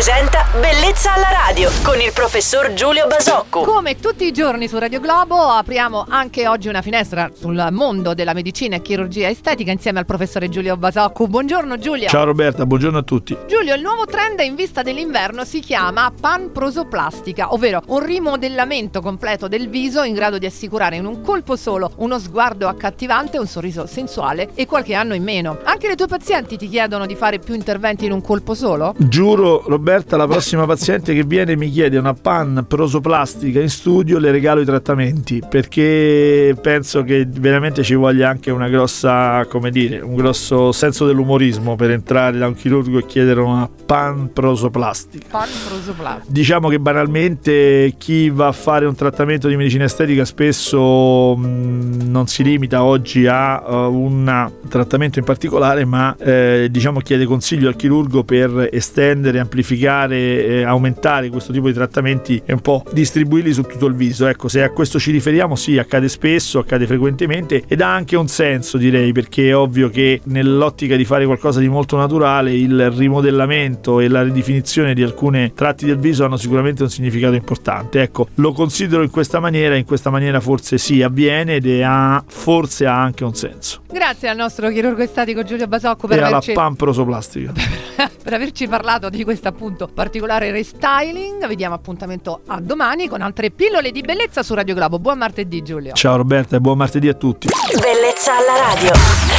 presenta Bellezza alla radio con il professor Giulio Basocco. Come tutti i giorni su Radio Globo apriamo anche oggi una finestra sul mondo della medicina e chirurgia estetica insieme al professore Giulio Basocco. Buongiorno Giulio. Ciao Roberta, buongiorno a tutti. Giulio, il nuovo trend in vista dell'inverno si chiama panprosoplastica, ovvero un rimodellamento completo del viso in grado di assicurare in un colpo solo uno sguardo accattivante, un sorriso sensuale e qualche anno in meno. Anche le tue pazienti ti chiedono di fare più interventi in un colpo solo? Giuro Roberta, la prossima paziente che viene mi chiede una pan prosoplastica in studio, le regalo i trattamenti perché penso che veramente ci voglia anche una grossa, come dire, un grosso senso dell'umorismo per entrare da un chirurgo e chiedere una pan prosoplastica. Panprosoplastica. Diciamo che banalmente chi va a fare un trattamento di medicina estetica spesso mh, non si limita oggi a uh, un trattamento in particolare, ma eh, diciamo chiede consiglio al chirurgo per estendere, amplificare, eh, aumentare questo tipo di trattamenti e un po' distribuirli su tutto il viso. Ecco, se a questo ci riferiamo, sì, accade spesso, accade frequentemente ed ha anche un senso, direi, perché è ovvio che nell'ottica di fare qualcosa di molto naturale, il rimodellamento e la ridefinizione di alcuni tratti del viso hanno sicuramente un significato importante. Ecco, lo considero in questa maniera, in questa maniera forse sì, avviene ed ha, forse ha anche un senso. Grazie al nostro chirurgo estatico Giulio Basocco per e alla averci... pan prosoplastica. per averci parlato di questo appunto particolare restyling. Vi diamo appuntamento a domani con altre pillole di bellezza su Radio Globo. Buon martedì Giulio. Ciao Roberta e buon martedì a tutti. Bellezza alla radio.